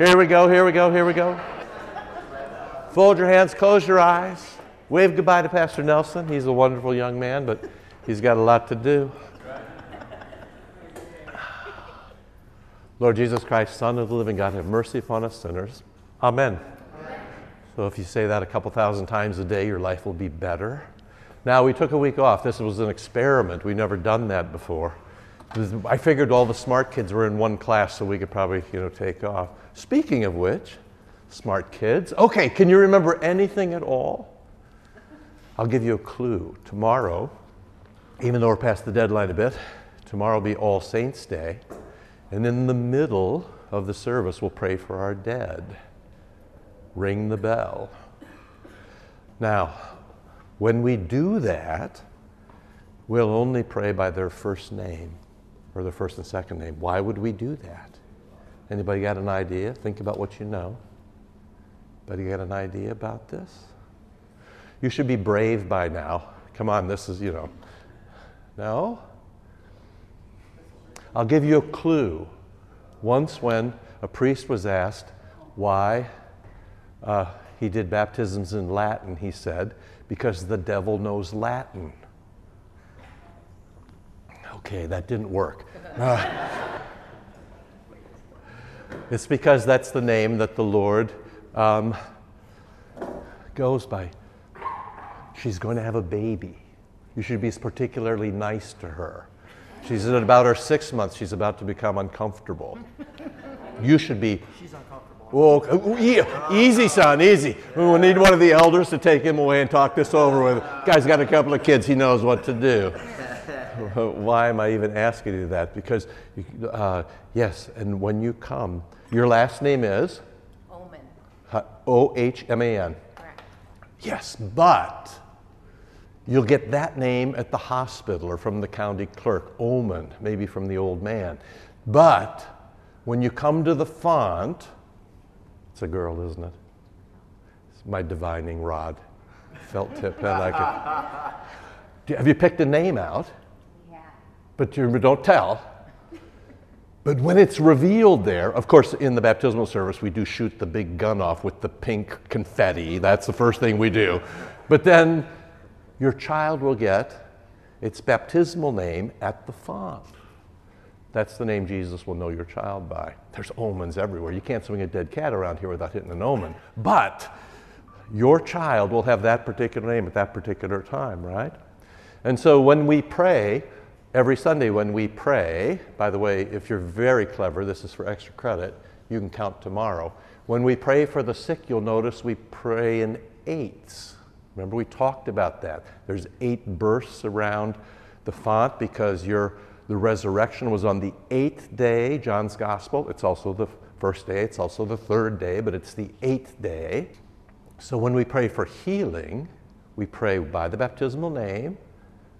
Here we go, here we go, here we go. Fold your hands, close your eyes. Wave goodbye to Pastor Nelson. He's a wonderful young man, but he's got a lot to do. Lord Jesus Christ, Son of the living God, have mercy upon us sinners. Amen. So if you say that a couple thousand times a day, your life will be better. Now, we took a week off. This was an experiment. We've never done that before. I figured all the smart kids were in one class, so we could probably, you know, take off. Speaking of which, smart kids. Okay, can you remember anything at all? I'll give you a clue. Tomorrow, even though we're past the deadline a bit, tomorrow will be All Saints' Day. And in the middle of the service, we'll pray for our dead. Ring the bell. Now, when we do that, we'll only pray by their first name or their first and second name. Why would we do that? Anybody got an idea? Think about what you know. Anybody got an idea about this? You should be brave by now. Come on, this is, you know. No? I'll give you a clue. Once, when a priest was asked why uh, he did baptisms in Latin, he said, because the devil knows Latin. Okay, that didn't work. Uh, it's because that's the name that the Lord um, goes by. She's going to have a baby. You should be particularly nice to her. She's at about her six months. She's about to become uncomfortable. You should be. She's uncomfortable. Oh, yeah. easy, son, easy. We need one of the elders to take him away and talk this over with. Guy's got a couple of kids. He knows what to do. Why am I even asking you that? Because, uh, yes, and when you come, your last name is? Ohman. O H M A N. Correct. Yes, but You'll get that name at the hospital or from the county clerk, Oman, maybe from the old man. But when you come to the font, it's a girl, isn't it? It's my divining rod. Felt tip pen. I could. Have you picked a name out? But you don't tell. But when it's revealed there, of course, in the baptismal service, we do shoot the big gun off with the pink confetti. That's the first thing we do. But then your child will get its baptismal name at the font. That's the name Jesus will know your child by. There's omens everywhere. You can't swing a dead cat around here without hitting an omen. But your child will have that particular name at that particular time, right? And so when we pray, every Sunday when we pray, by the way, if you're very clever, this is for extra credit, you can count tomorrow. When we pray for the sick, you'll notice we pray in eights. Remember, we talked about that. There's eight bursts around the font because the resurrection was on the eighth day, John's Gospel. It's also the first day, it's also the third day, but it's the eighth day. So when we pray for healing, we pray by the baptismal name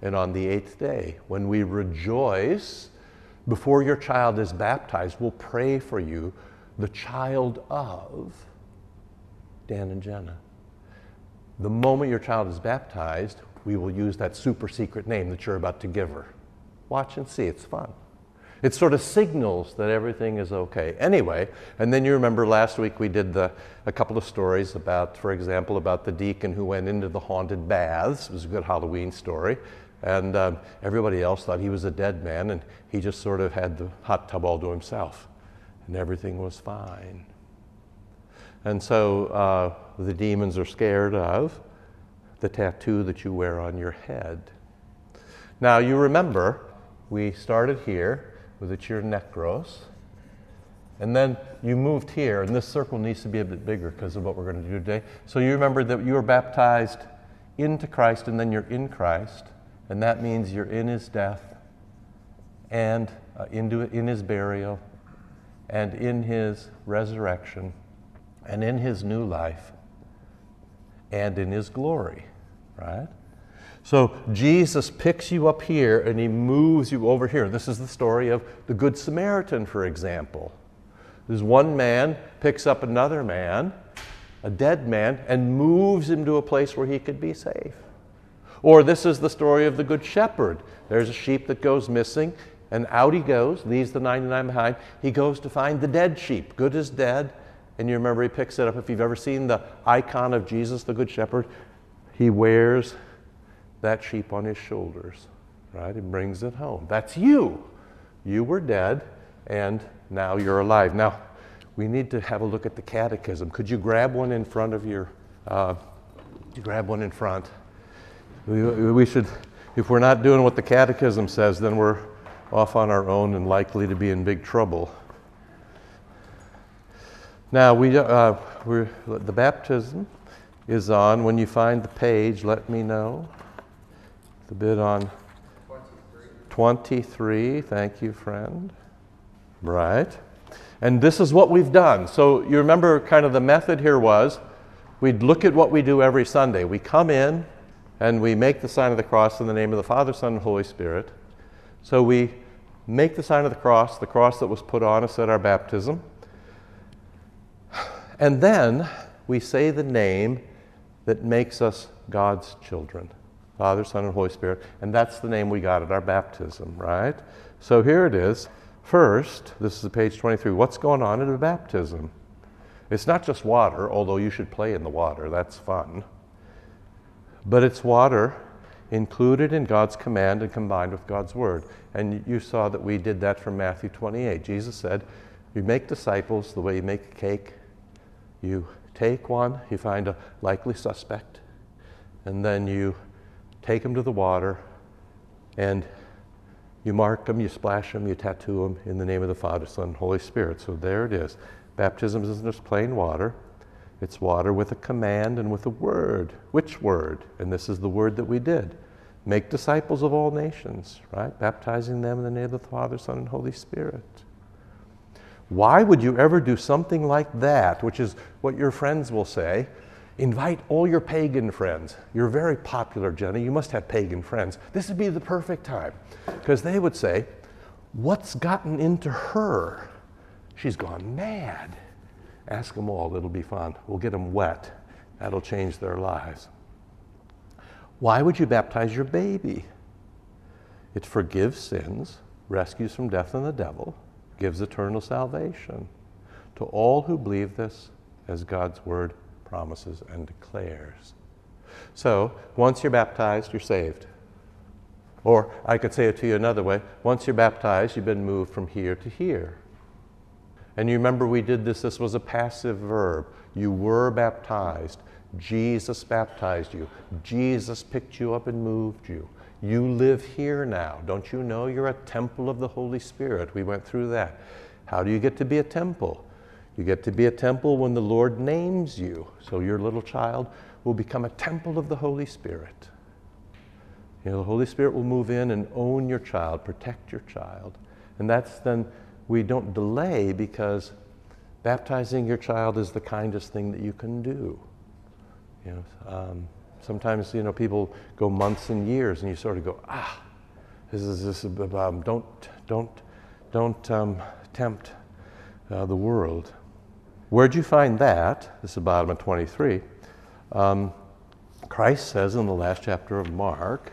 and on the eighth day. When we rejoice before your child is baptized, we'll pray for you, the child of Dan and Jenna. The moment your child is baptized, we will use that super secret name that you're about to give her. Watch and see, it's fun. It sort of signals that everything is okay. Anyway, and then you remember last week we did the, a couple of stories about, for example, about the deacon who went into the haunted baths. It was a good Halloween story. And um, everybody else thought he was a dead man, and he just sort of had the hot tub all to himself. And everything was fine. And so uh, the demons are scared of the tattoo that you wear on your head. Now, you remember, we started here with the Chir Necros, and then you moved here, and this circle needs to be a bit bigger because of what we're going to do today. So you remember that you were baptized into Christ, and then you're in Christ, and that means you're in his death, and uh, into, in his burial, and in his resurrection and in his new life and in his glory, right? So Jesus picks you up here and he moves you over here. This is the story of the Good Samaritan, for example. There's one man picks up another man, a dead man, and moves him to a place where he could be safe. Or this is the story of the Good Shepherd. There's a sheep that goes missing, and out he goes, leaves the 99 behind. He goes to find the dead sheep. Good is dead, And you remember he picks it up. If you've ever seen the icon of Jesus, the Good Shepherd, he wears that sheep on his shoulders, right? He brings it home. That's you. You were dead, and now you're alive. Now, we need to have a look at the catechism. Could you grab one in front of your, uh, you grab one in front? We, we should, if we're not doing what the catechism says, then we're off on our own and likely to be in big trouble. Now, we, uh, the baptism is on. When you find the page, let me know. The bit on 23. 23. Thank you, friend. Right. And this is what we've done. So you remember kind of the method here was we'd look at what we do every Sunday. We come in and we make the sign of the cross in the name of the Father, Son, and Holy Spirit. So we make the sign of the cross, the cross that was put on us at our baptism. And then we say the name that makes us God's children Father, Son, and Holy Spirit. And that's the name we got at our baptism, right? So here it is. First, this is page 23. What's going on at a baptism? It's not just water, although you should play in the water, that's fun. But it's water included in God's command and combined with God's word. And you saw that we did that from Matthew 28. Jesus said, You make disciples the way you make a cake. You take one, you find a likely suspect, and then you take them to the water and you mark them, you splash them, you tattoo them in the name of the Father, Son, and Holy Spirit. So there it is. Baptism isn't just plain water, it's water with a command and with a word. Which word? And this is the word that we did. Make disciples of all nations, right? Baptizing them in the name of the Father, Son, and Holy Spirit. Why would you ever do something like that, which is what your friends will say? Invite all your pagan friends. You're very popular, Jenny. You must have pagan friends. This would be the perfect time. Because they would say, What's gotten into her? She's gone mad. Ask them all, it'll be fun. We'll get them wet. That'll change their lives. Why would you baptize your baby? It forgives sins, rescues from death and the devil, gives eternal salvation to all who believe this as God's word promises and declares. So, once you're baptized, you're saved. Or I could say it to you another way once you're baptized, you've been moved from here to here. And you remember we did this, this was a passive verb. You were baptized. Jesus baptized you. Jesus picked you up and moved you. You live here now. Don't you know you're a temple of the Holy Spirit? We went through that. How do you get to be a temple? You get to be a temple when the Lord names you. So your little child will become a temple of the Holy Spirit. You know, the Holy Spirit will move in and own your child, protect your child. And that's then, we don't delay because baptizing your child is the kindest thing that you can do. You know, um, sometimes, you know, people go months and years and you sort of go, ah, this is this, um, don't, don't, don't um, tempt uh, the world. Where'd you find that? This is bottom of 23. Um, Christ says in the last chapter of Mark,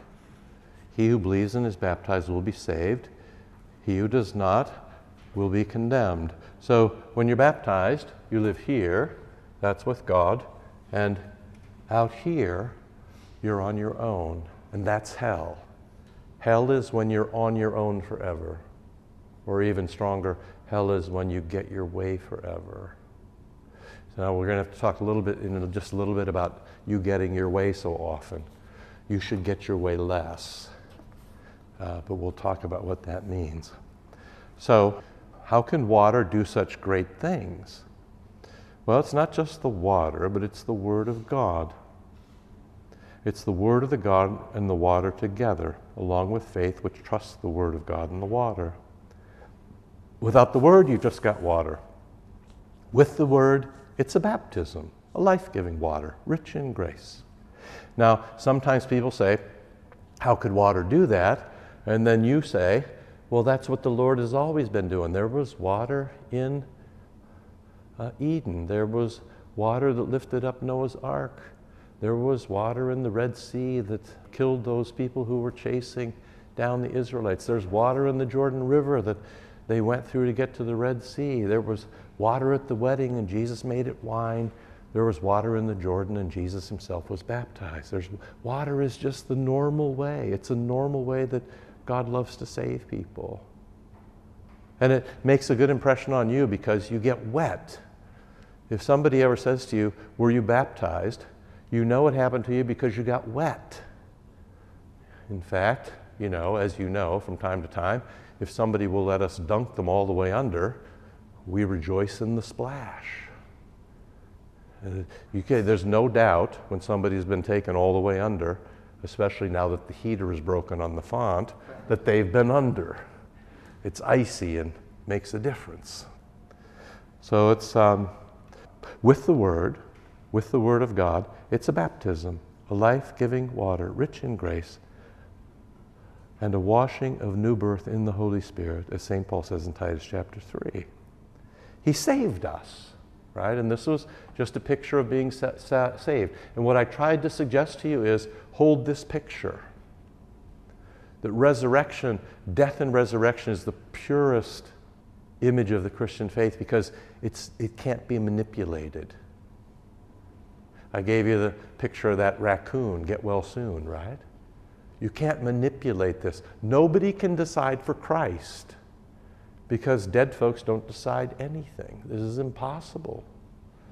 He who believes and is baptized will be saved. He who does not will be condemned. So when you're baptized, you live here, that's with God, and out here, you're on your own, and that's hell. Hell is when you're on your own forever. Or even stronger, hell is when you get your way forever. So Now we're going to have to talk a little bit, just a little bit about you getting your way so often. You should get your way less. Uh, but we'll talk about what that means. So, how can water do such great things? Well, it's not just the water, but it's the Word of God. It's the Word of the God and the water together, along with faith, which trusts the Word of God and the water. Without the Word, you've just got water. With the Word, it's a baptism, a life giving water, rich in grace. Now, sometimes people say, How could water do that? And then you say, Well, that's what the Lord has always been doing. There was water in uh, Eden, there was water that lifted up Noah's ark, there was water in the Red Sea that killed those people who were chasing down the Israelites. There's water in the Jordan River that they went through to get to the Red Sea. There was water at the wedding and Jesus made it wine. There was water in the Jordan and Jesus himself was baptized. There's, water is just the normal way. It's a normal way that God loves to save people. And it makes a good impression on you because you get wet. If somebody ever says to you, Were you baptized? you know it happened to you because you got wet. In fact, you know, as you know from time to time, if somebody will let us dunk them all the way under, we rejoice in the splash. Uh, can, there's no doubt when somebody's been taken all the way under, especially now that the heater is broken on the font, that they've been under. It's icy and makes a difference. So it's um, with the Word, with the Word of God, it's a baptism, a life giving water, rich in grace, and a washing of new birth in the Holy Spirit, as St. Paul says in Titus chapter 3. He saved us, right? And this was just a picture of being sa- sa- saved. And what I tried to suggest to you is hold this picture that resurrection, death and resurrection, is the purest image of the Christian faith because it's, it can't be manipulated. I gave you the picture of that raccoon, get well soon, right? You can't manipulate this. Nobody can decide for Christ because dead folks don't decide anything. This is impossible.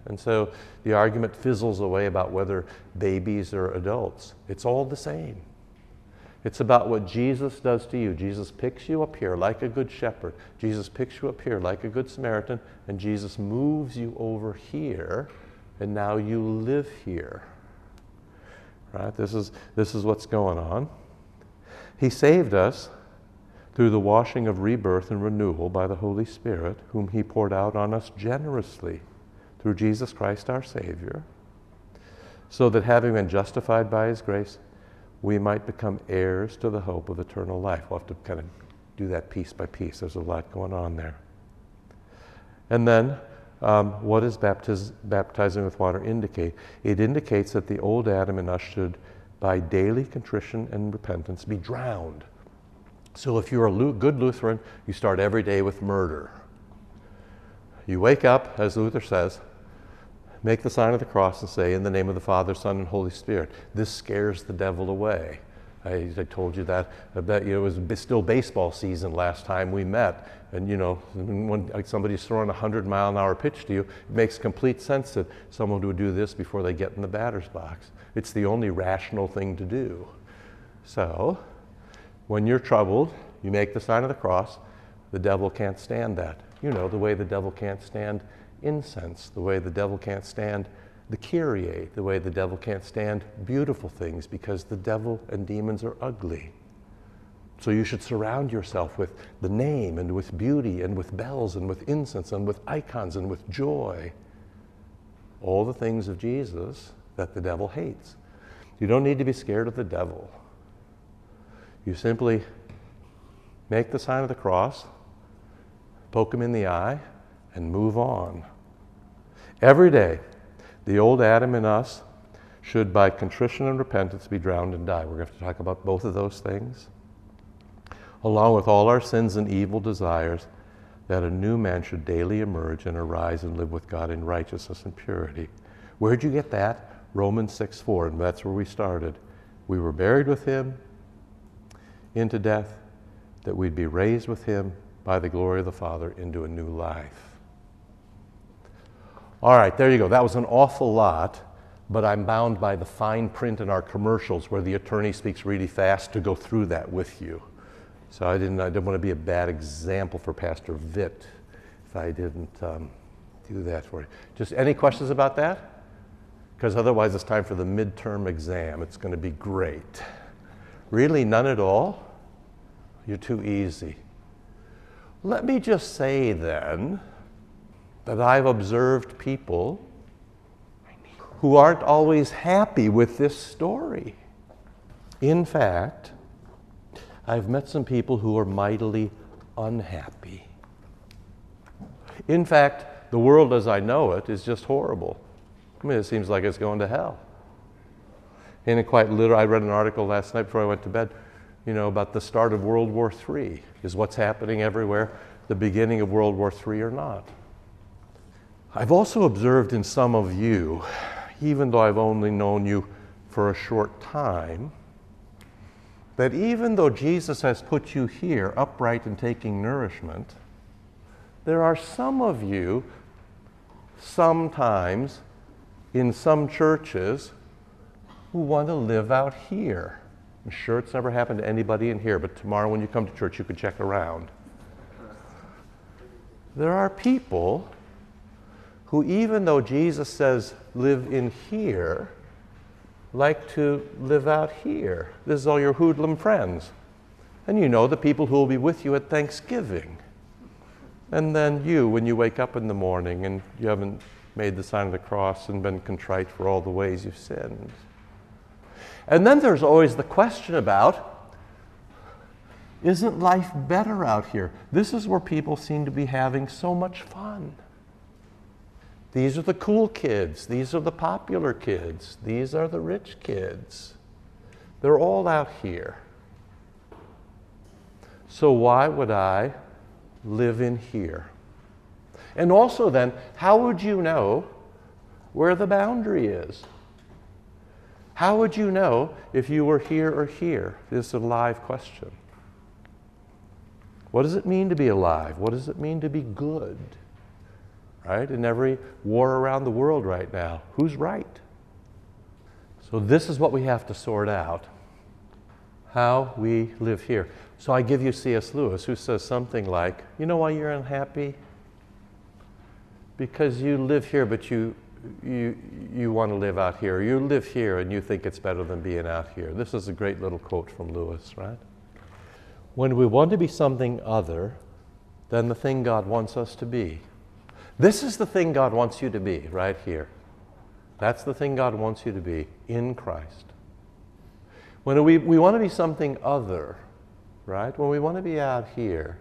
And so the argument fizzles away about whether babies or adults. It's all the same. It's about what Jesus does to you. Jesus picks you up here like a good shepherd. Jesus picks you up here like a good Samaritan, and Jesus moves you over here, and now you live here. Right? This is, this is what's going on. He saved us through the washing of rebirth and renewal by the Holy Spirit, whom He poured out on us generously through Jesus Christ our Savior, so that having been justified by His grace, we might become heirs to the hope of eternal life. We'll have to kind of do that piece by piece. There's a lot going on there. And then, um, what does baptiz- baptizing with water indicate? It indicates that the old Adam in us should, by daily contrition and repentance, be drowned. So, if you're a good Lutheran, you start every day with murder. You wake up, as Luther says, make the sign of the cross and say, In the name of the Father, Son, and Holy Spirit. This scares the devil away. I, I told you that. I bet you it was still baseball season last time we met. And you know, when somebody's throwing a 100 mile an hour pitch to you, it makes complete sense that someone would do this before they get in the batter's box. It's the only rational thing to do. So, when you're troubled, you make the sign of the cross. The devil can't stand that. You know, the way the devil can't stand incense, the way the devil can't stand the Kyrie, the way the devil can't stand beautiful things because the devil and demons are ugly. So you should surround yourself with the name and with beauty and with bells and with incense and with icons and with joy. All the things of Jesus that the devil hates. You don't need to be scared of the devil. You simply make the sign of the cross, poke him in the eye, and move on. Every day, the old Adam in us should, by contrition and repentance, be drowned and die. We're going to have to talk about both of those things. Along with all our sins and evil desires, that a new man should daily emerge and arise and live with God in righteousness and purity. Where'd you get that? Romans 6 4, and that's where we started. We were buried with him into death, that we'd be raised with him by the glory of the Father into a new life. All right, there you go. That was an awful lot, but I'm bound by the fine print in our commercials where the attorney speaks really fast to go through that with you. So I didn't, I didn't want to be a bad example for Pastor Vitt if I didn't um, do that for you. Just any questions about that? Because otherwise it's time for the midterm exam. It's going to be great. Really, none at all? You're too easy. Let me just say then that I've observed people who aren't always happy with this story. In fact, I've met some people who are mightily unhappy. In fact, the world as I know it is just horrible. I mean, it seems like it's going to hell. In a quite literal, I read an article last night before I went to bed, you know, about the start of World War III. Is what's happening everywhere the beginning of World War III or not? I've also observed in some of you, even though I've only known you for a short time, that even though Jesus has put you here upright and taking nourishment, there are some of you sometimes in some churches who want to live out here. I'm sure it's never happened to anybody in here, but tomorrow when you come to church, you can check around. There are people who, even though Jesus says, live in here, like to live out here. This is all your hoodlum friends. And you know the people who will be with you at Thanksgiving. And then you, when you wake up in the morning and you haven't made the sign of the cross and been contrite for all the ways you've sinned. And then there's always the question about isn't life better out here? This is where people seem to be having so much fun. These are the cool kids. These are the popular kids. These are the rich kids. They're all out here. So, why would I live in here? And also, then, how would you know where the boundary is? How would you know if you were here or here? This is a live question. What does it mean to be alive? What does it mean to be good? Right? In every war around the world right now, who's right? So, this is what we have to sort out how we live here. So, I give you C.S. Lewis, who says something like, You know why you're unhappy? because you live here, but you, you, you want to live out here. You live here and you think it's better than being out here. This is a great little quote from Lewis, right? When we want to be something other than the thing God wants us to be, this is the thing God wants you to be right here. That's the thing God wants you to be in Christ. When we, we want to be something other, right? When we want to be out here,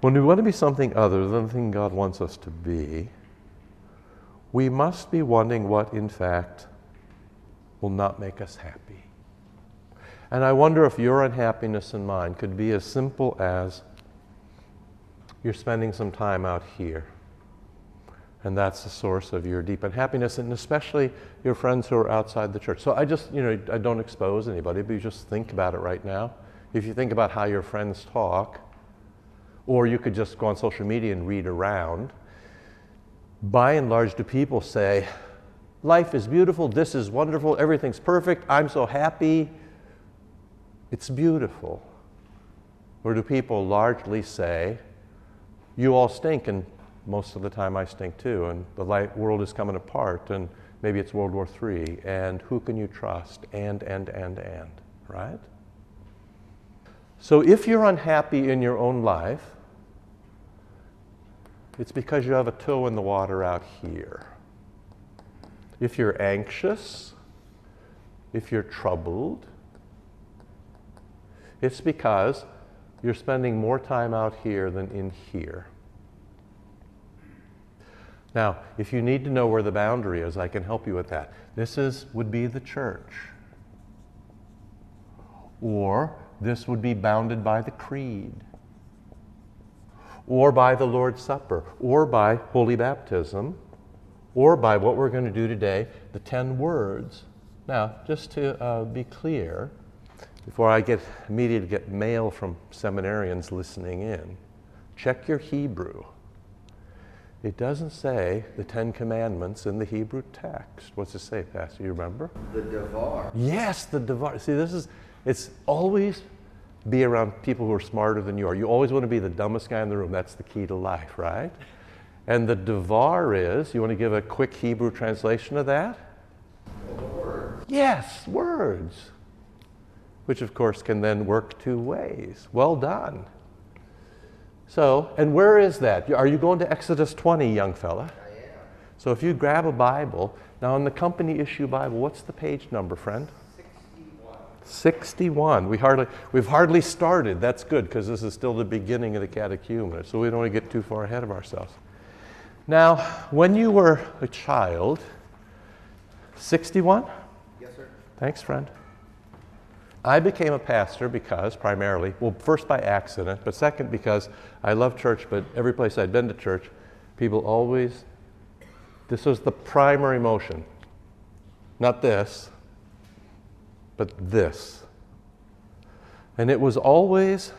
when we want to be something other than the thing God wants us to be, we must be wanting what, in fact, will not make us happy. And I wonder if your unhappiness and mine could be as simple as you're spending some time out here. And that's the source of your deep unhappiness, and especially your friends who are outside the church. So I just, you know, I don't expose anybody, but you just think about it right now. If you think about how your friends talk, or you could just go on social media and read around. By and large, do people say, Life is beautiful, this is wonderful, everything's perfect, I'm so happy, it's beautiful? Or do people largely say, You all stink, and most of the time I stink too, and the light, world is coming apart, and maybe it's World War III, and who can you trust, and, and, and, and, right? So if you're unhappy in your own life, it's because you have a toe in the water out here. If you're anxious, if you're troubled, it's because you're spending more time out here than in here. Now, if you need to know where the boundary is, I can help you with that. This is, would be the church. Or this would be bounded by the creed, or by the Lord's Supper, or by holy baptism, or by what we're going to do today, the 10 words. Now, just to uh, be clear, before I get immediately get mail from seminarians listening in, check your Hebrew. It doesn't say the Ten Commandments in the Hebrew text. What's it say, Pastor? You remember? The Devar. Yes, the Devar. See, this is, it's always be around people who are smarter than you are. You always want to be the dumbest guy in the room. That's the key to life, right? And the devar is, you want to give a quick Hebrew translation of that? Words. Yes, words. Which, of course, can then work two ways. Well done. So, and where is that? Are you going to Exodus 20, young fella? I am. So, if you grab a Bible, now in the company issue Bible, what's the page number, friend? 61. 61. We hardly, we've hardly started. That's good because this is still the beginning of the catechumenate, so we don't want to get too far ahead of ourselves. Now, when you were a child, 61? Yes, sir. Thanks, friend. I became a pastor because, primarily, well, first by accident, but second because I love church, but every place I'd been to church, People always, this was the primary motion. Not this, but this. And it was always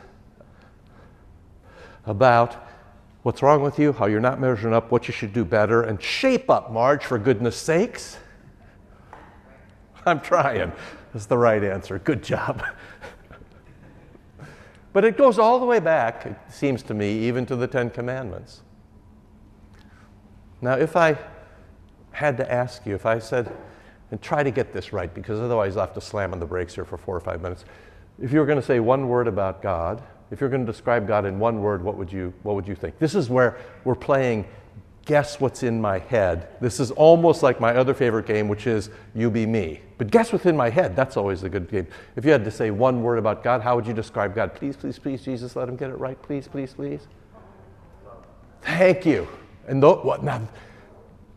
about what's wrong with you, how you're not measuring up, what you should do better, and shape up, Marge, for goodness sakes. I'm trying. That's the right answer. Good job. but it goes all the way back, it seems to me, even to the Ten Commandments. Now, if I had to ask you, if I said, and try to get this right, because otherwise I'll have to slam on the brakes here for four or five minutes. If you were going to say one word about God, if you're going to describe God in one word, what would you, what would you think? This is where we're playing guess what's in my head. This is almost like my other favorite game, which is you be me. But guess what's in my head. That's always a good game. If you had to say one word about God, how would you describe God? Please, please, please, Jesus, let him get it right. Please, please, please. Thank you. And what, now,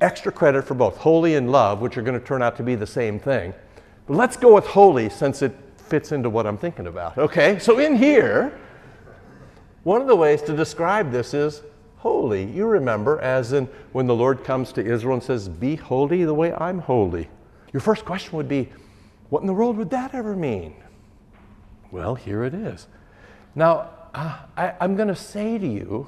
extra credit for both holy and love, which are going to turn out to be the same thing. But let's go with holy since it fits into what I'm thinking about. Okay? So in here, one of the ways to describe this is holy. You remember, as in when the Lord comes to Israel and says, Be holy the way I'm holy. Your first question would be, What in the world would that ever mean? Well, here it is. Now, uh, I, I'm going to say to you,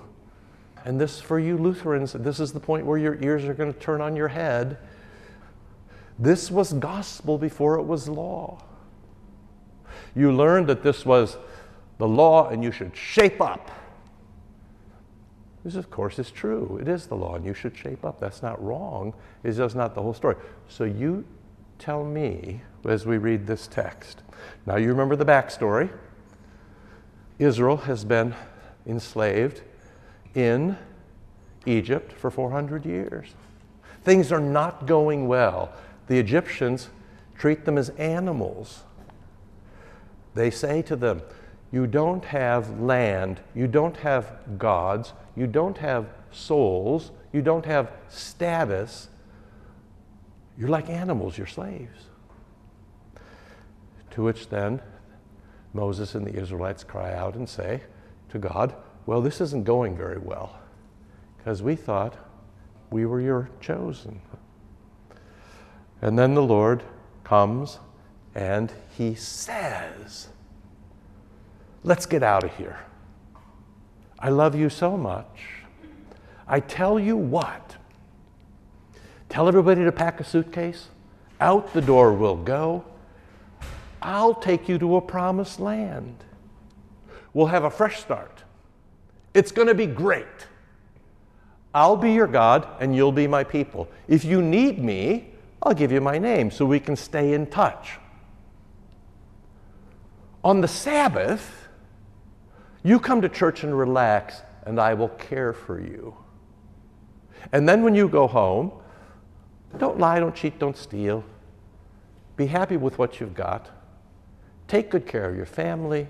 and this for you Lutherans, this is the point where your ears are going to turn on your head. This was gospel before it was law. You learned that this was the law and you should shape up. This, of course, is true. It is the law, and you should shape up. That's not wrong. It's just not the whole story. So you tell me as we read this text. Now, you remember the backstory. Israel has been enslaved in Egypt for 400 years. Things are not going well. The Egyptians treat them as animals. They say to them, You don't have land, you don't have gods, you don't have souls, you don't have status. You're like animals, you're slaves. To which then Moses and the Israelites cry out and say to God, Well, this isn't going very well because we thought we were your chosen. And then the Lord comes and he says, Let's get out of here. I love you so much. I tell you what, tell everybody to pack a suitcase. Out the door we'll go. I'll take you to a promised land. We'll have a fresh start. It's going to be great. I'll be your God and you'll be my people. If you need me, I'll give you my name so we can stay in touch. On the Sabbath, you come to church and relax, and I will care for you. And then when you go home, don't lie, don't cheat, don't steal. Be happy with what you've got. Take good care of your family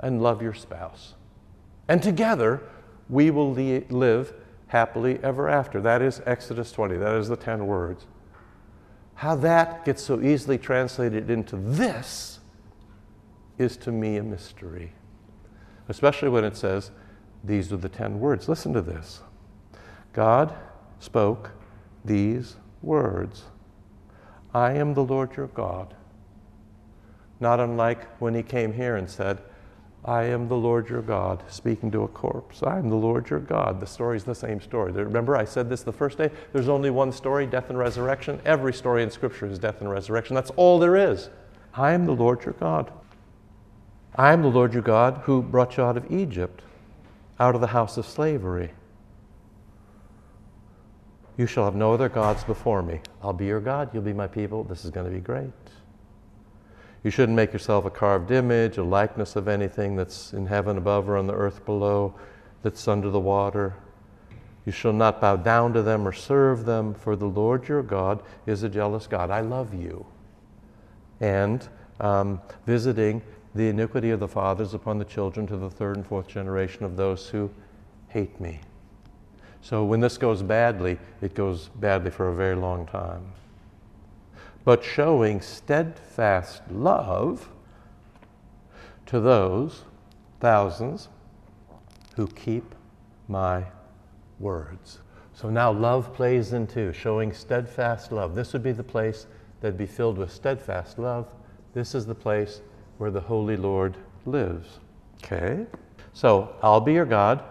and love your spouse. And together, we will li- live happily ever after. That is Exodus 20. That is the 10 words. How that gets so easily translated into this is to me a mystery, especially when it says, These are the 10 words. Listen to this God spoke these words I am the Lord your God. Not unlike when he came here and said, I am the Lord your God, speaking to a corpse. I am the Lord your God. The story is the same story. Remember, I said this the first day? There's only one story death and resurrection. Every story in Scripture is death and resurrection. That's all there is. I am the Lord your God. I am the Lord your God who brought you out of Egypt, out of the house of slavery. You shall have no other gods before me. I'll be your God, you'll be my people. This is going to be great. You shouldn't make yourself a carved image, a likeness of anything that's in heaven above or on the earth below, that's under the water. You shall not bow down to them or serve them, for the Lord your God is a jealous God. I love you. And um, visiting the iniquity of the fathers upon the children to the third and fourth generation of those who hate me. So when this goes badly, it goes badly for a very long time. But showing steadfast love to those thousands who keep my words. So now love plays into showing steadfast love. This would be the place that'd be filled with steadfast love. This is the place where the Holy Lord lives. Okay? So I'll be your God,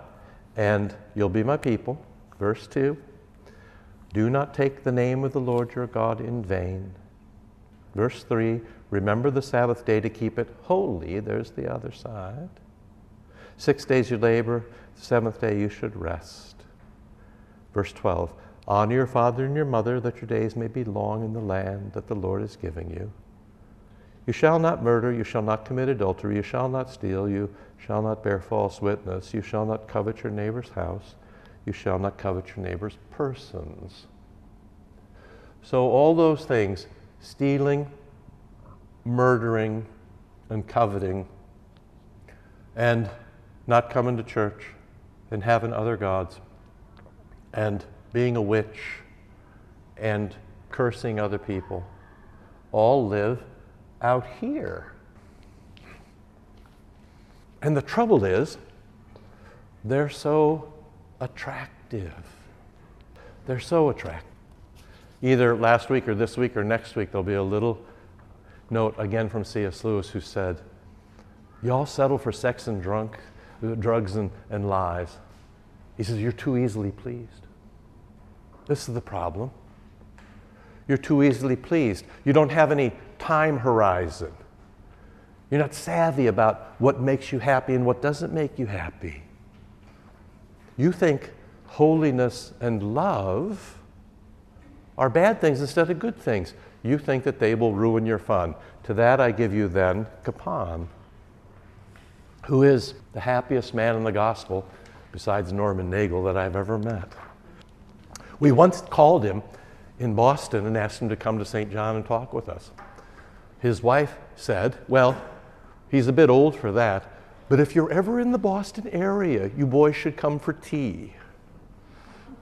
and you'll be my people. Verse 2 Do not take the name of the Lord your God in vain. Verse 3 Remember the Sabbath day to keep it holy. There's the other side. Six days you labor, the seventh day you should rest. Verse 12 Honor your father and your mother, that your days may be long in the land that the Lord is giving you. You shall not murder, you shall not commit adultery, you shall not steal, you shall not bear false witness, you shall not covet your neighbor's house, you shall not covet your neighbor's persons. So, all those things stealing, murdering, and coveting, and not coming to church, and having other gods, and being a witch, and cursing other people all live out here. And the trouble is, they're so attractive. They're so attractive. Either last week or this week or next week, there'll be a little note again from C.S. Lewis who said, Y'all settle for sex and drunk, uh, drugs and, and lies. He says, You're too easily pleased. This is the problem. You're too easily pleased. You don't have any time horizon. You're not savvy about what makes you happy and what doesn't make you happy. You think holiness and love are bad things instead of good things. You think that they will ruin your fun. To that I give you then Capon, who is the happiest man in the gospel, besides Norman Nagel, that I've ever met. We once called him in Boston and asked him to come to St. John and talk with us. His wife said, Well, he's a bit old for that, but if you're ever in the Boston area, you boys should come for tea.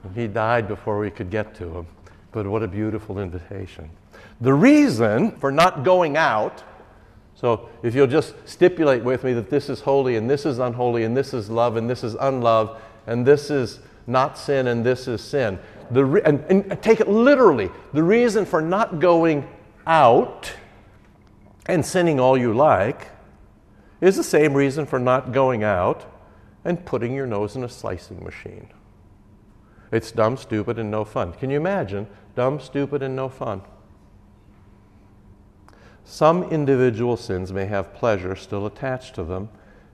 And he died before we could get to him, but what a beautiful invitation. The reason for not going out, so if you'll just stipulate with me that this is holy and this is unholy and this is love and this is unlove and this is not sin and this is sin. The re- and, and take it literally. The reason for not going out and sinning all you like is the same reason for not going out and putting your nose in a slicing machine. It's dumb, stupid, and no fun. Can you imagine dumb, stupid, and no fun? Some individual sins may have pleasure still attached to them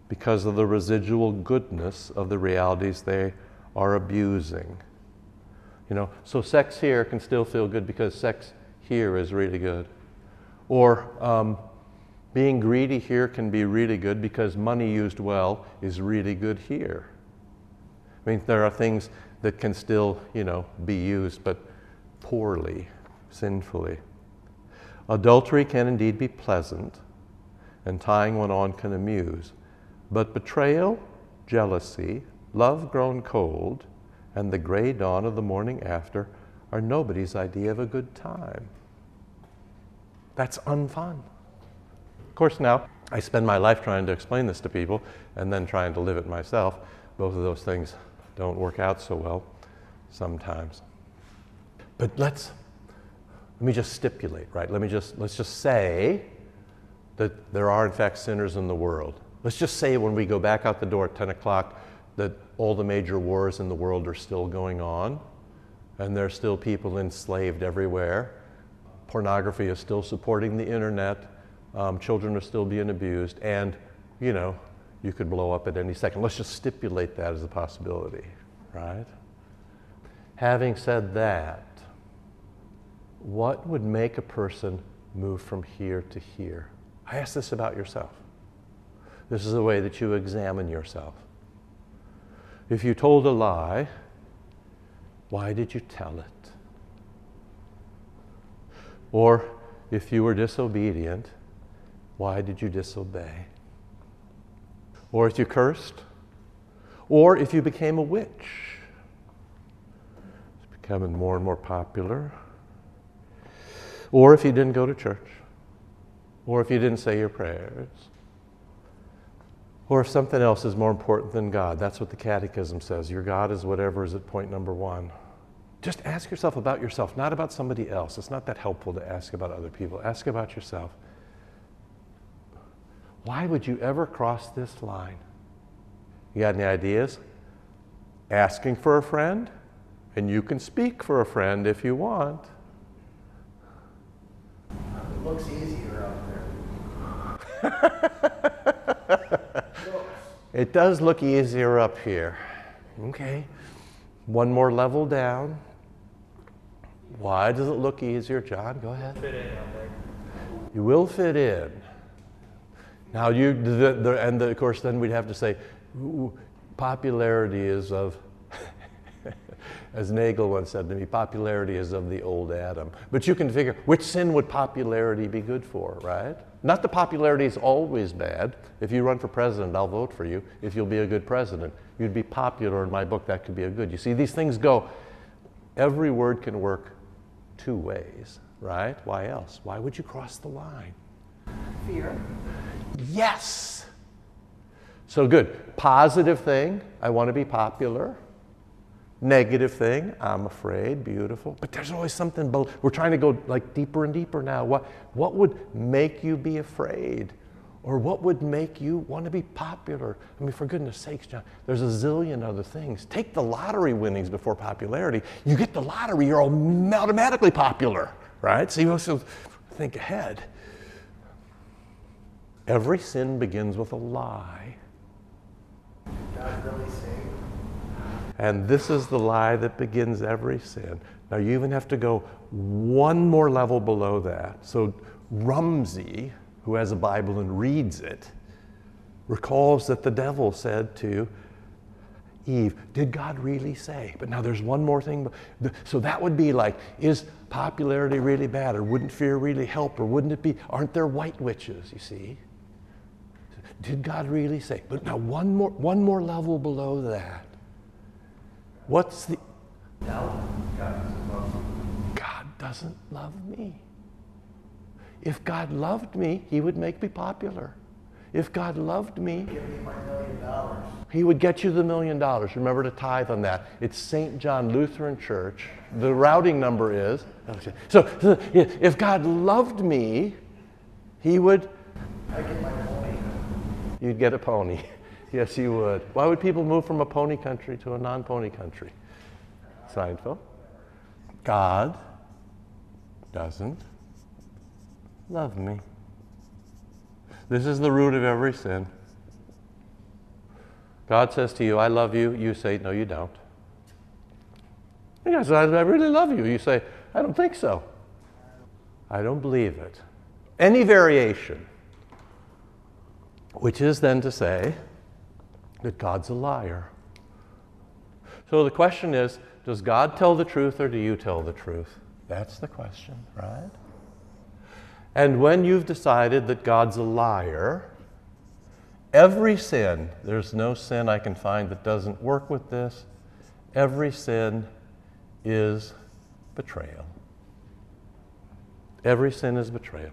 because of the residual goodness of the realities they are abusing. You know, so sex here can still feel good because sex here is really good. Or um, being greedy here can be really good because money used well is really good here. I mean, there are things that can still, you know, be used, but poorly, sinfully. Adultery can indeed be pleasant, and tying one on can amuse, but betrayal, jealousy, love grown cold, and the gray dawn of the morning after are nobody's idea of a good time. That's unfun. Of course, now I spend my life trying to explain this to people and then trying to live it myself. Both of those things don't work out so well sometimes. But let's let me just stipulate, right? Let me just let's just say that there are in fact sinners in the world. Let's just say when we go back out the door at 10 o'clock that all the major wars in the world are still going on and there's still people enslaved everywhere pornography is still supporting the internet, um, children are still being abused, and you know, you could blow up at any second. Let's just stipulate that as a possibility, right? Having said that, what would make a person move from here to here? I ask this about yourself. This is the way that you examine yourself. If you told a lie, why did you tell it? Or if you were disobedient, why did you disobey? Or if you cursed, or if you became a witch. It's becoming more and more popular. Or if you didn't go to church, or if you didn't say your prayers, or if something else is more important than God. That's what the Catechism says. Your God is whatever is at point number one. Just ask yourself about yourself, not about somebody else. It's not that helpful to ask about other people. Ask about yourself. Why would you ever cross this line? You got any ideas? Asking for a friend? And you can speak for a friend if you want. It looks easier up there. It does look easier up here. Okay. One more level down. Why does it look easier, John? Go ahead. You will fit in. Now, you, the, the, and the, of course, then we'd have to say popularity is of, as Nagel once said to me, popularity is of the old Adam. But you can figure which sin would popularity be good for, right? Not that popularity is always bad. If you run for president, I'll vote for you if you'll be a good president. You'd be popular in my book, that could be a good. You see, these things go, every word can work two ways, right? Why else? Why would you cross the line? Fear. Yes. So good. Positive thing, I want to be popular. Negative thing, I'm afraid, beautiful. But there's always something, we're trying to go like deeper and deeper now. What, what would make you be afraid? Or what would make you want to be popular? I mean, for goodness sakes, John, there's a zillion other things. Take the lottery winnings before popularity. You get the lottery, you're automatically popular, right? So you also think ahead. Every sin begins with a lie. And this is the lie that begins every sin. Now, you even have to go one more level below that. So, Rumsey, who has a Bible and reads it, recalls that the devil said to Eve, Did God really say? But now there's one more thing. So that would be like, Is popularity really bad? Or wouldn't fear really help? Or wouldn't it be, aren't there white witches, you see? Did God really say? But now one more, one more level below that. What's the. Doubt. God doesn't love you. God doesn't love me. If God loved me, He would make me popular. If God loved me, Give me my million dollars. He would get you the million dollars. Remember to tithe on that. It's St. John Lutheran Church. The routing number is. So, so if God loved me, He would. I get my pony. You'd get a pony. Yes, you would. Why would people move from a pony country to a non pony country? Seinfeld. God doesn't love me. This is the root of every sin. God says to you, I love you. You say, No, you don't. He says, I I really love you. You say, I don't think so. I don't believe it. Any variation, which is then to say that God's a liar. So the question is does God tell the truth or do you tell the truth? That's the question, right? And when you've decided that God's a liar, every sin, there's no sin I can find that doesn't work with this, every sin is betrayal. Every sin is betrayal.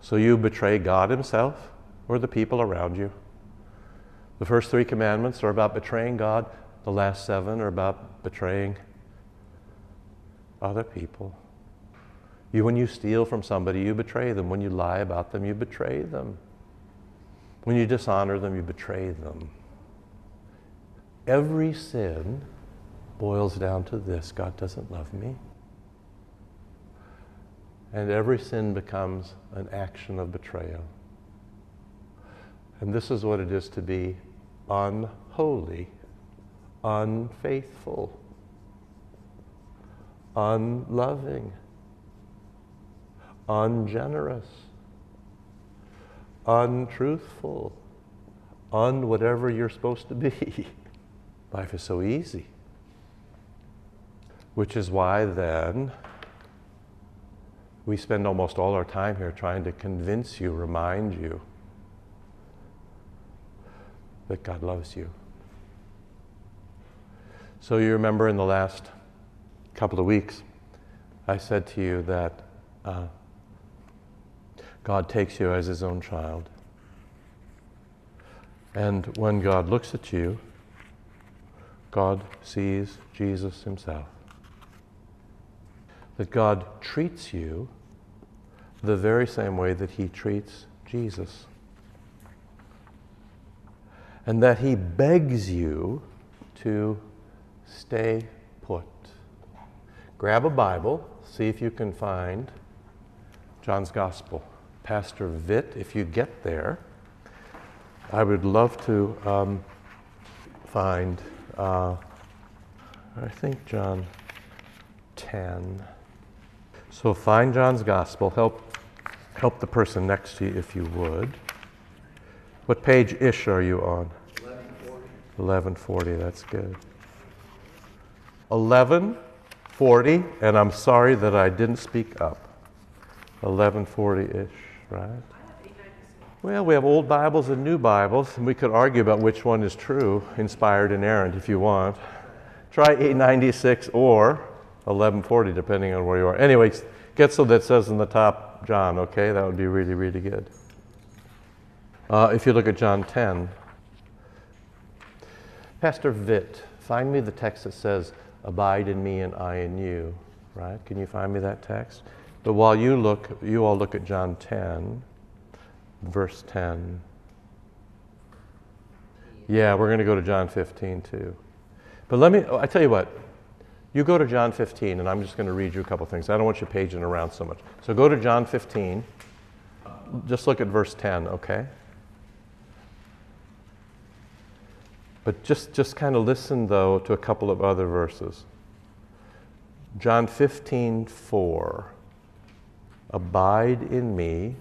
So you betray God Himself or the people around you. The first three commandments are about betraying God, the last seven are about betraying other people. You, when you steal from somebody, you betray them. When you lie about them, you betray them. When you dishonor them, you betray them. Every sin boils down to this God doesn't love me. And every sin becomes an action of betrayal. And this is what it is to be unholy, unfaithful, unloving, ungenerous, untruthful, un whatever you're supposed to be. Life is so easy. Which is why then we spend almost all our time here trying to convince you, remind you that God loves you. So you remember in the last couple of weeks, I said to you that uh, God takes you as his own child. And when God looks at you, God sees Jesus himself. That God treats you the very same way that he treats Jesus. And that he begs you to stay put. Grab a Bible, see if you can find John's Gospel. Pastor Vitt, if you get there, I would love to um, find, uh, I think, John 10. So find John's Gospel. Help, help the person next to you if you would. What page ish are you on? 1140. 1140, that's good. 1140, and I'm sorry that I didn't speak up. 1140 ish, right? Well, we have old Bibles and new Bibles, and we could argue about which one is true, inspired, and errant, if you want. Try 896 or 1140, depending on where you are. Anyways, get so that says in the top John, okay? That would be really, really good. Uh, if you look at John 10, Pastor Vitt, find me the text that says, Abide in me and I in you, right? Can you find me that text? But while you look, you all look at John 10 verse 10. Yeah, we're going to go to John 15 too. But let me, oh, I tell you what, you go to John 15, and I'm just going to read you a couple things. I don't want you paging around so much. So go to John 15. Just look at verse 10, okay? But just, just kind of listen, though, to a couple of other verses. John 15, 4. Abide in me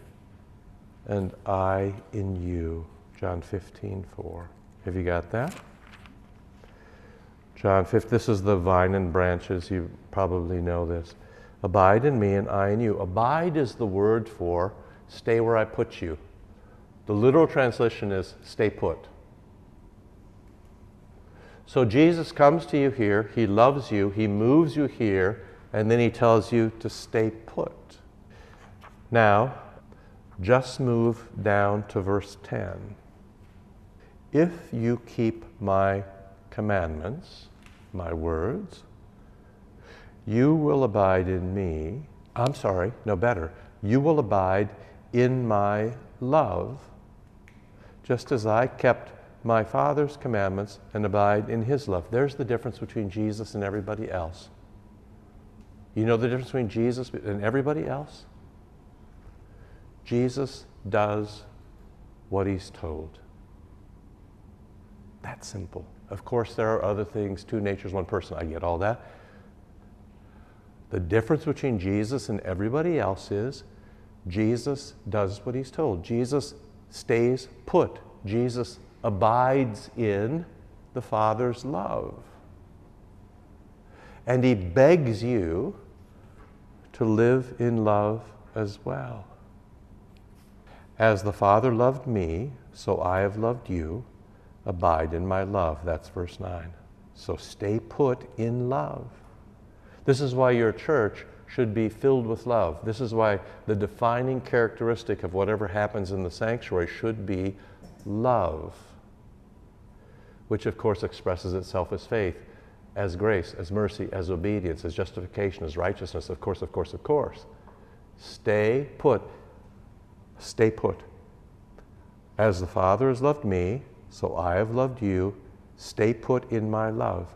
and I in you. John 15, 4. Have you got that? John 5, this is the vine and branches. You probably know this. Abide in me and I in you. Abide is the word for stay where I put you. The literal translation is stay put. So Jesus comes to you here, he loves you, he moves you here, and then he tells you to stay put. Now, just move down to verse 10. If you keep my commandments, my words, you will abide in me. I'm sorry, no better. You will abide in my love, just as I kept my Father's commandments and abide in his love. There's the difference between Jesus and everybody else. You know the difference between Jesus and everybody else? Jesus does what he's told. That's simple. Of course, there are other things, two natures, one person. I get all that. The difference between Jesus and everybody else is Jesus does what he's told. Jesus stays put. Jesus abides in the Father's love. And he begs you to live in love as well. As the Father loved me, so I have loved you. Abide in my love. That's verse 9. So stay put in love. This is why your church should be filled with love. This is why the defining characteristic of whatever happens in the sanctuary should be love, which of course expresses itself as faith, as grace, as mercy, as obedience, as justification, as righteousness, of course, of course, of course. Stay put. Stay put. As the Father has loved me, so I have loved you. Stay put in my love.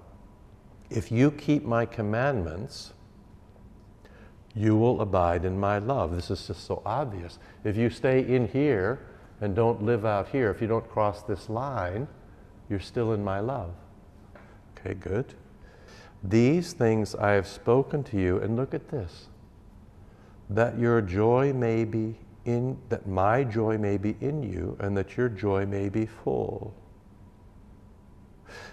If you keep my commandments, you will abide in my love. This is just so obvious. If you stay in here and don't live out here, if you don't cross this line, you're still in my love. Okay, good. These things I have spoken to you, and look at this that your joy may be in, that my joy may be in you and that your joy may be full.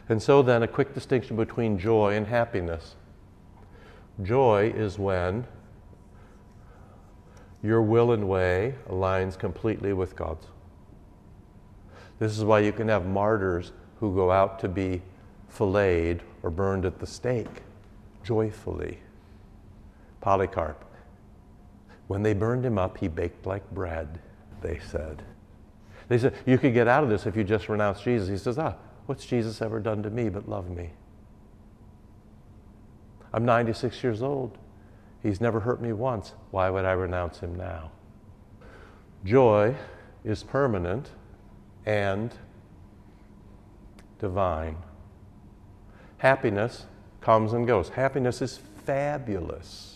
And so, then, a quick distinction between joy and happiness. Joy is when your will and way aligns completely with God's. This is why you can have martyrs who go out to be filleted or burned at the stake joyfully. Polycarp, when they burned him up, he baked like bread, they said. They said, You could get out of this if you just renounce Jesus. He says, Ah, what's Jesus ever done to me but love me? I'm 96 years old. He's never hurt me once. Why would I renounce him now? Joy is permanent and divine. Happiness comes and goes. Happiness is fabulous.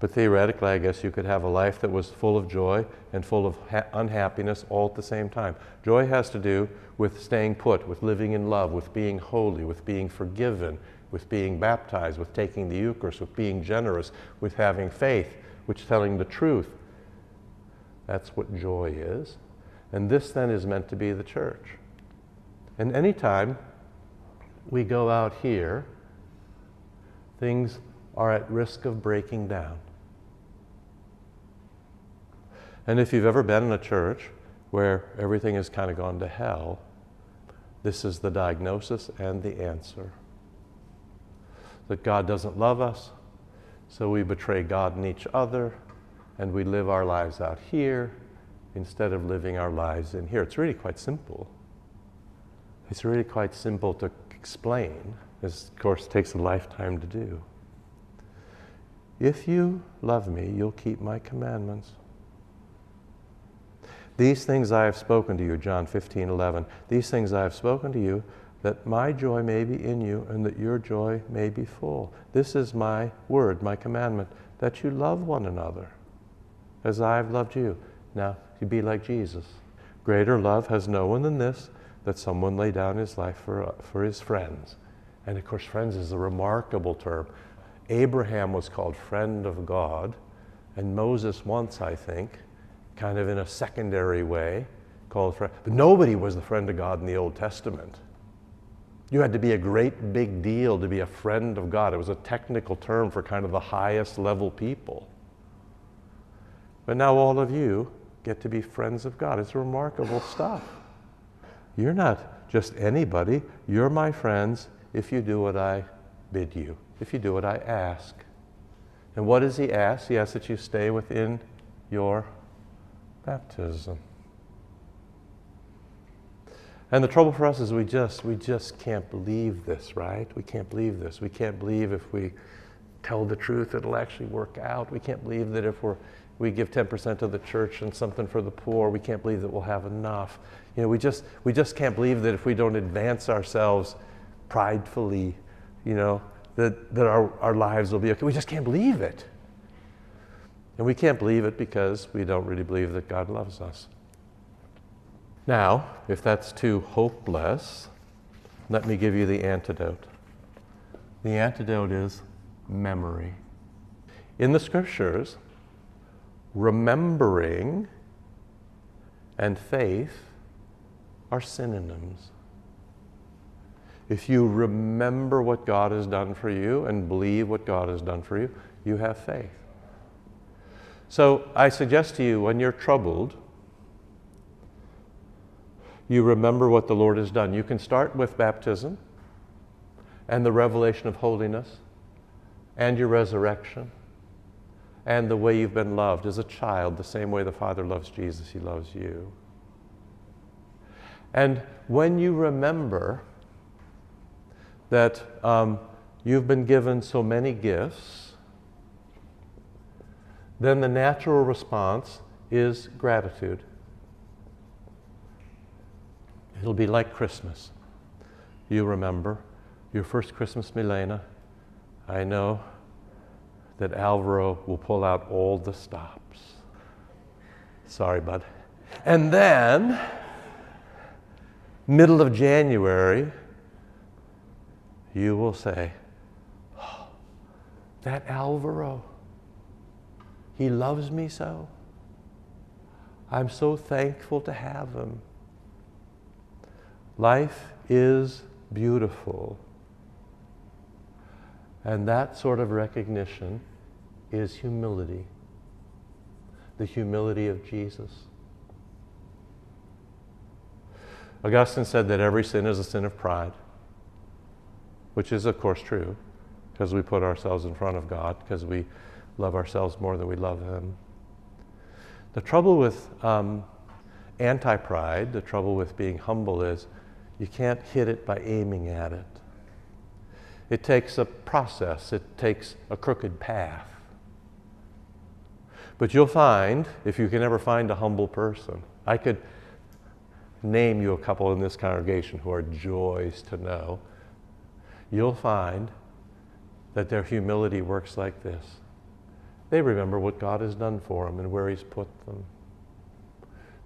But theoretically, I guess you could have a life that was full of joy and full of ha- unhappiness all at the same time. Joy has to do with staying put, with living in love, with being holy, with being forgiven, with being baptized, with taking the Eucharist, with being generous, with having faith, with telling the truth. That's what joy is. And this then is meant to be the church. And anytime we go out here, things are at risk of breaking down. And if you've ever been in a church where everything has kind of gone to hell, this is the diagnosis and the answer. That God doesn't love us, so we betray God and each other, and we live our lives out here instead of living our lives in here. It's really quite simple. It's really quite simple to explain. This, of course, takes a lifetime to do. If you love me, you'll keep my commandments. These things I have spoken to you, John 15, 11. These things I have spoken to you, that my joy may be in you and that your joy may be full. This is my word, my commandment, that you love one another as I have loved you. Now, you be like Jesus. Greater love has no one than this, that someone lay down his life for, for his friends. And of course, friends is a remarkable term. Abraham was called friend of God, and Moses once, I think, kind of in a secondary way, called friend. But nobody was the friend of God in the Old Testament. You had to be a great big deal to be a friend of God. It was a technical term for kind of the highest level people. But now all of you get to be friends of God. It's remarkable stuff. You're not just anybody, you're my friends if you do what I bid you, if you do what I ask. And what does he ask? He asks that you stay within your baptism. And the trouble for us is we just we just can't believe this, right? We can't believe this. We can't believe if we tell the truth it'll actually work out. We can't believe that if we're we give 10% to the church and something for the poor, we can't believe that we'll have enough. You know, we just we just can't believe that if we don't advance ourselves pridefully, you know, that, that our, our lives will be okay. We just can't believe it. And we can't believe it because we don't really believe that God loves us. Now, if that's too hopeless, let me give you the antidote. The antidote is memory. In the scriptures, remembering and faith are synonyms. If you remember what God has done for you and believe what God has done for you, you have faith. So I suggest to you when you're troubled, you remember what the Lord has done. You can start with baptism and the revelation of holiness and your resurrection and the way you've been loved as a child, the same way the Father loves Jesus, He loves you. And when you remember that um, you've been given so many gifts, then the natural response is gratitude. It'll be like Christmas. You remember your first Christmas, Milena. I know that Alvaro will pull out all the stops. Sorry, bud. And then, middle of January, you will say, oh, That Alvaro, he loves me so. I'm so thankful to have him. Life is beautiful. And that sort of recognition is humility the humility of Jesus. Augustine said that every sin is a sin of pride, which is, of course, true because we put ourselves in front of God, because we love ourselves more than we love Him. The trouble with um, anti pride, the trouble with being humble is you can't hit it by aiming at it. It takes a process, it takes a crooked path. But you'll find, if you can ever find a humble person, I could name you a couple in this congregation who are joys to know. You'll find that their humility works like this they remember what God has done for them and where He's put them.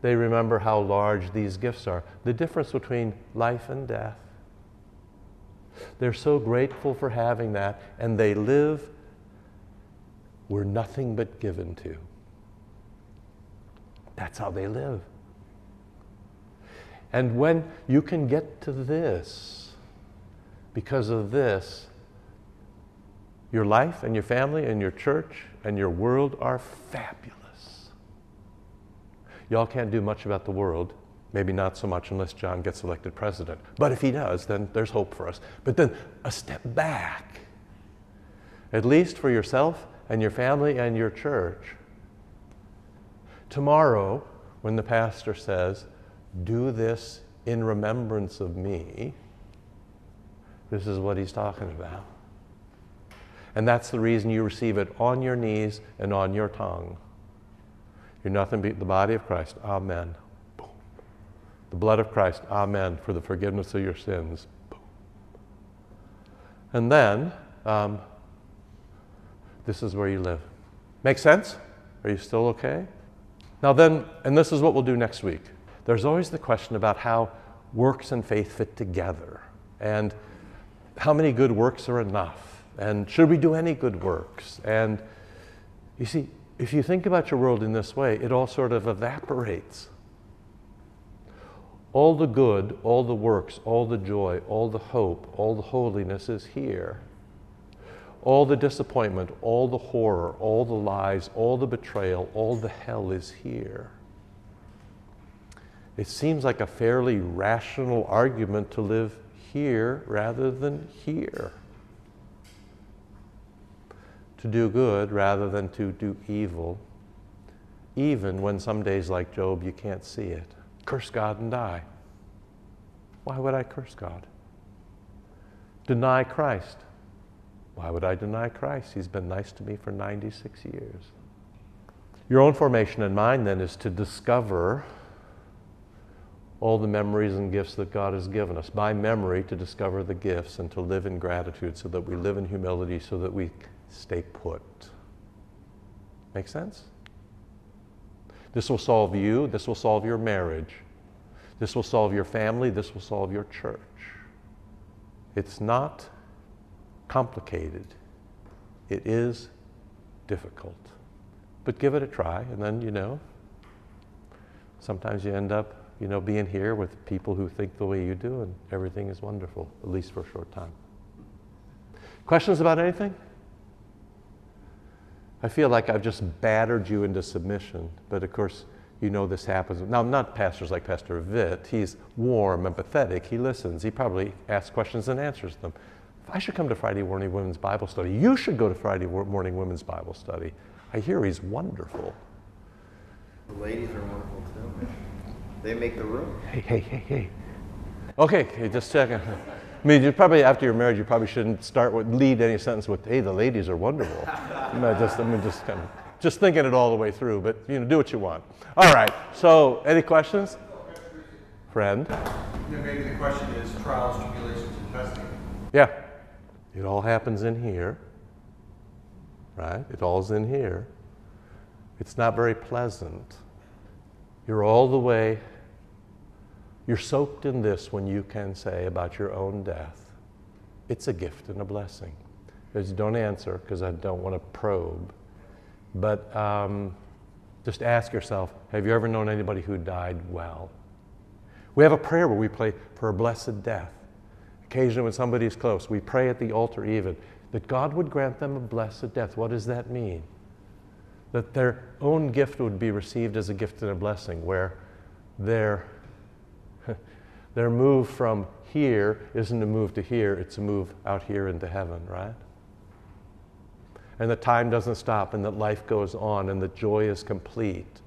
They remember how large these gifts are, the difference between life and death. They're so grateful for having that, and they live where nothing but given to. That's how they live. And when you can get to this, because of this, your life and your family and your church and your world are fabulous. Y'all can't do much about the world, maybe not so much unless John gets elected president. But if he does, then there's hope for us. But then a step back, at least for yourself and your family and your church. Tomorrow, when the pastor says, Do this in remembrance of me, this is what he's talking about. And that's the reason you receive it on your knees and on your tongue. You're nothing but the body of Christ. Amen. Boom. The blood of Christ. Amen. For the forgiveness of your sins. Boom. And then, um, this is where you live. Make sense? Are you still okay? Now, then, and this is what we'll do next week. There's always the question about how works and faith fit together and how many good works are enough and should we do any good works? And you see, if you think about your world in this way, it all sort of evaporates. All the good, all the works, all the joy, all the hope, all the holiness is here. All the disappointment, all the horror, all the lies, all the betrayal, all the hell is here. It seems like a fairly rational argument to live here rather than here to do good rather than to do evil, even when some days, like Job, you can't see it. Curse God and die. Why would I curse God? Deny Christ. Why would I deny Christ? He's been nice to me for 96 years. Your own formation and mine then is to discover all the memories and gifts that God has given us. By memory, to discover the gifts and to live in gratitude so that we live in humility, so that we stay put. Make sense? This will solve you, this will solve your marriage, this will solve your family, this will solve your church. It's not complicated, it is difficult. But give it a try, and then, you know, sometimes you end up, you know, being here with people who think the way you do, and everything is wonderful, at least for a short time. Questions about anything? I feel like I've just battered you into submission, but of course, you know this happens. Now, not pastors like Pastor Vitt. He's warm, empathetic. He listens. He probably asks questions and answers them. If I should come to Friday morning women's Bible study, you should go to Friday morning women's Bible study. I hear he's wonderful. The ladies are wonderful too. They make the room. Hey, hey, hey, hey. Okay, okay just checking. I mean, you probably after your marriage, you probably shouldn't start with lead any sentence with, "Hey, the ladies are wonderful." I just, I mean, just kind of just thinking it all the way through. But you know, do what you want. All right. So, any questions, friend? Yeah, maybe the question is trials, tribulations, and testing. Yeah, it all happens in here, right? It all's in here. It's not very pleasant. You're all the way you're soaked in this when you can say about your own death, it's a gift and a blessing. Because don't answer because I don't want to probe. But um, just ask yourself have you ever known anybody who died well? We have a prayer where we pray for a blessed death. Occasionally, when somebody is close, we pray at the altar even that God would grant them a blessed death. What does that mean? That their own gift would be received as a gift and a blessing, where their their move from here isn't a move to here, it's a move out here into heaven, right? And the time doesn't stop and that life goes on and the joy is complete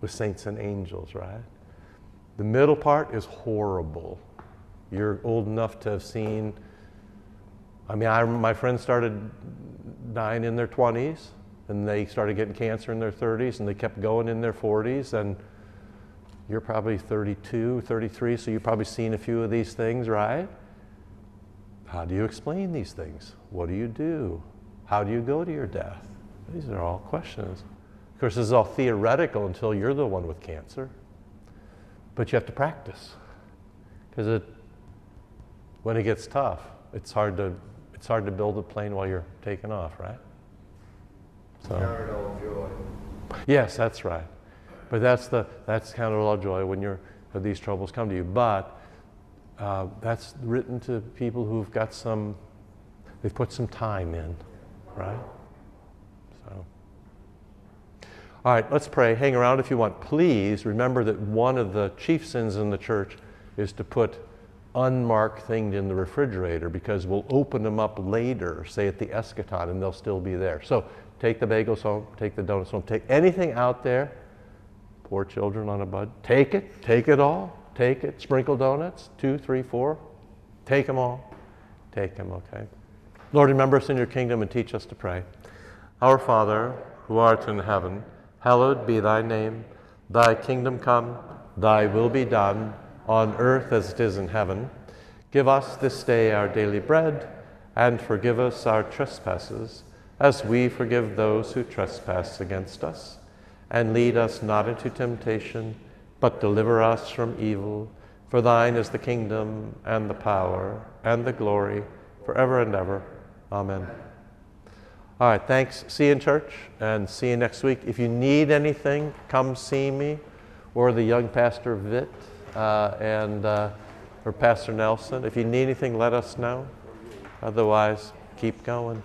with saints and angels, right? The middle part is horrible. You're old enough to have seen I mean, I, my friends started dying in their 20s, and they started getting cancer in their 30s, and they kept going in their 40s, and you're probably 32, 33, so you've probably seen a few of these things, right? How do you explain these things? What do you do? How do you go to your death? These are all questions. Of course, this is all theoretical until you're the one with cancer. But you have to practice. Because it, when it gets tough, it's hard, to, it's hard to build a plane while you're taking off, right? So. Joy. Yes, that's right. But that's the that's joy when when these troubles come to you. But uh, that's written to people who've got some they've put some time in, right? So. All right, let's pray. Hang around if you want. Please remember that one of the chief sins in the church is to put unmarked things in the refrigerator because we'll open them up later, say at the eschaton, and they'll still be there. So take the bagels home, take the donuts home, take anything out there. Poor children on a bud. Take it, take it all, take it. Sprinkle donuts, two, three, four. Take them all. Take them, okay? Lord, remember us in your kingdom and teach us to pray. Our Father, who art in heaven, hallowed be thy name. Thy kingdom come, thy will be done, on earth as it is in heaven. Give us this day our daily bread, and forgive us our trespasses, as we forgive those who trespass against us. And lead us not into temptation, but deliver us from evil. For thine is the kingdom, and the power, and the glory, forever and ever. Amen. All right, thanks. See you in church and see you next week. If you need anything, come see me or the young pastor Vit uh, and uh, or Pastor Nelson. If you need anything, let us know. Otherwise, keep going.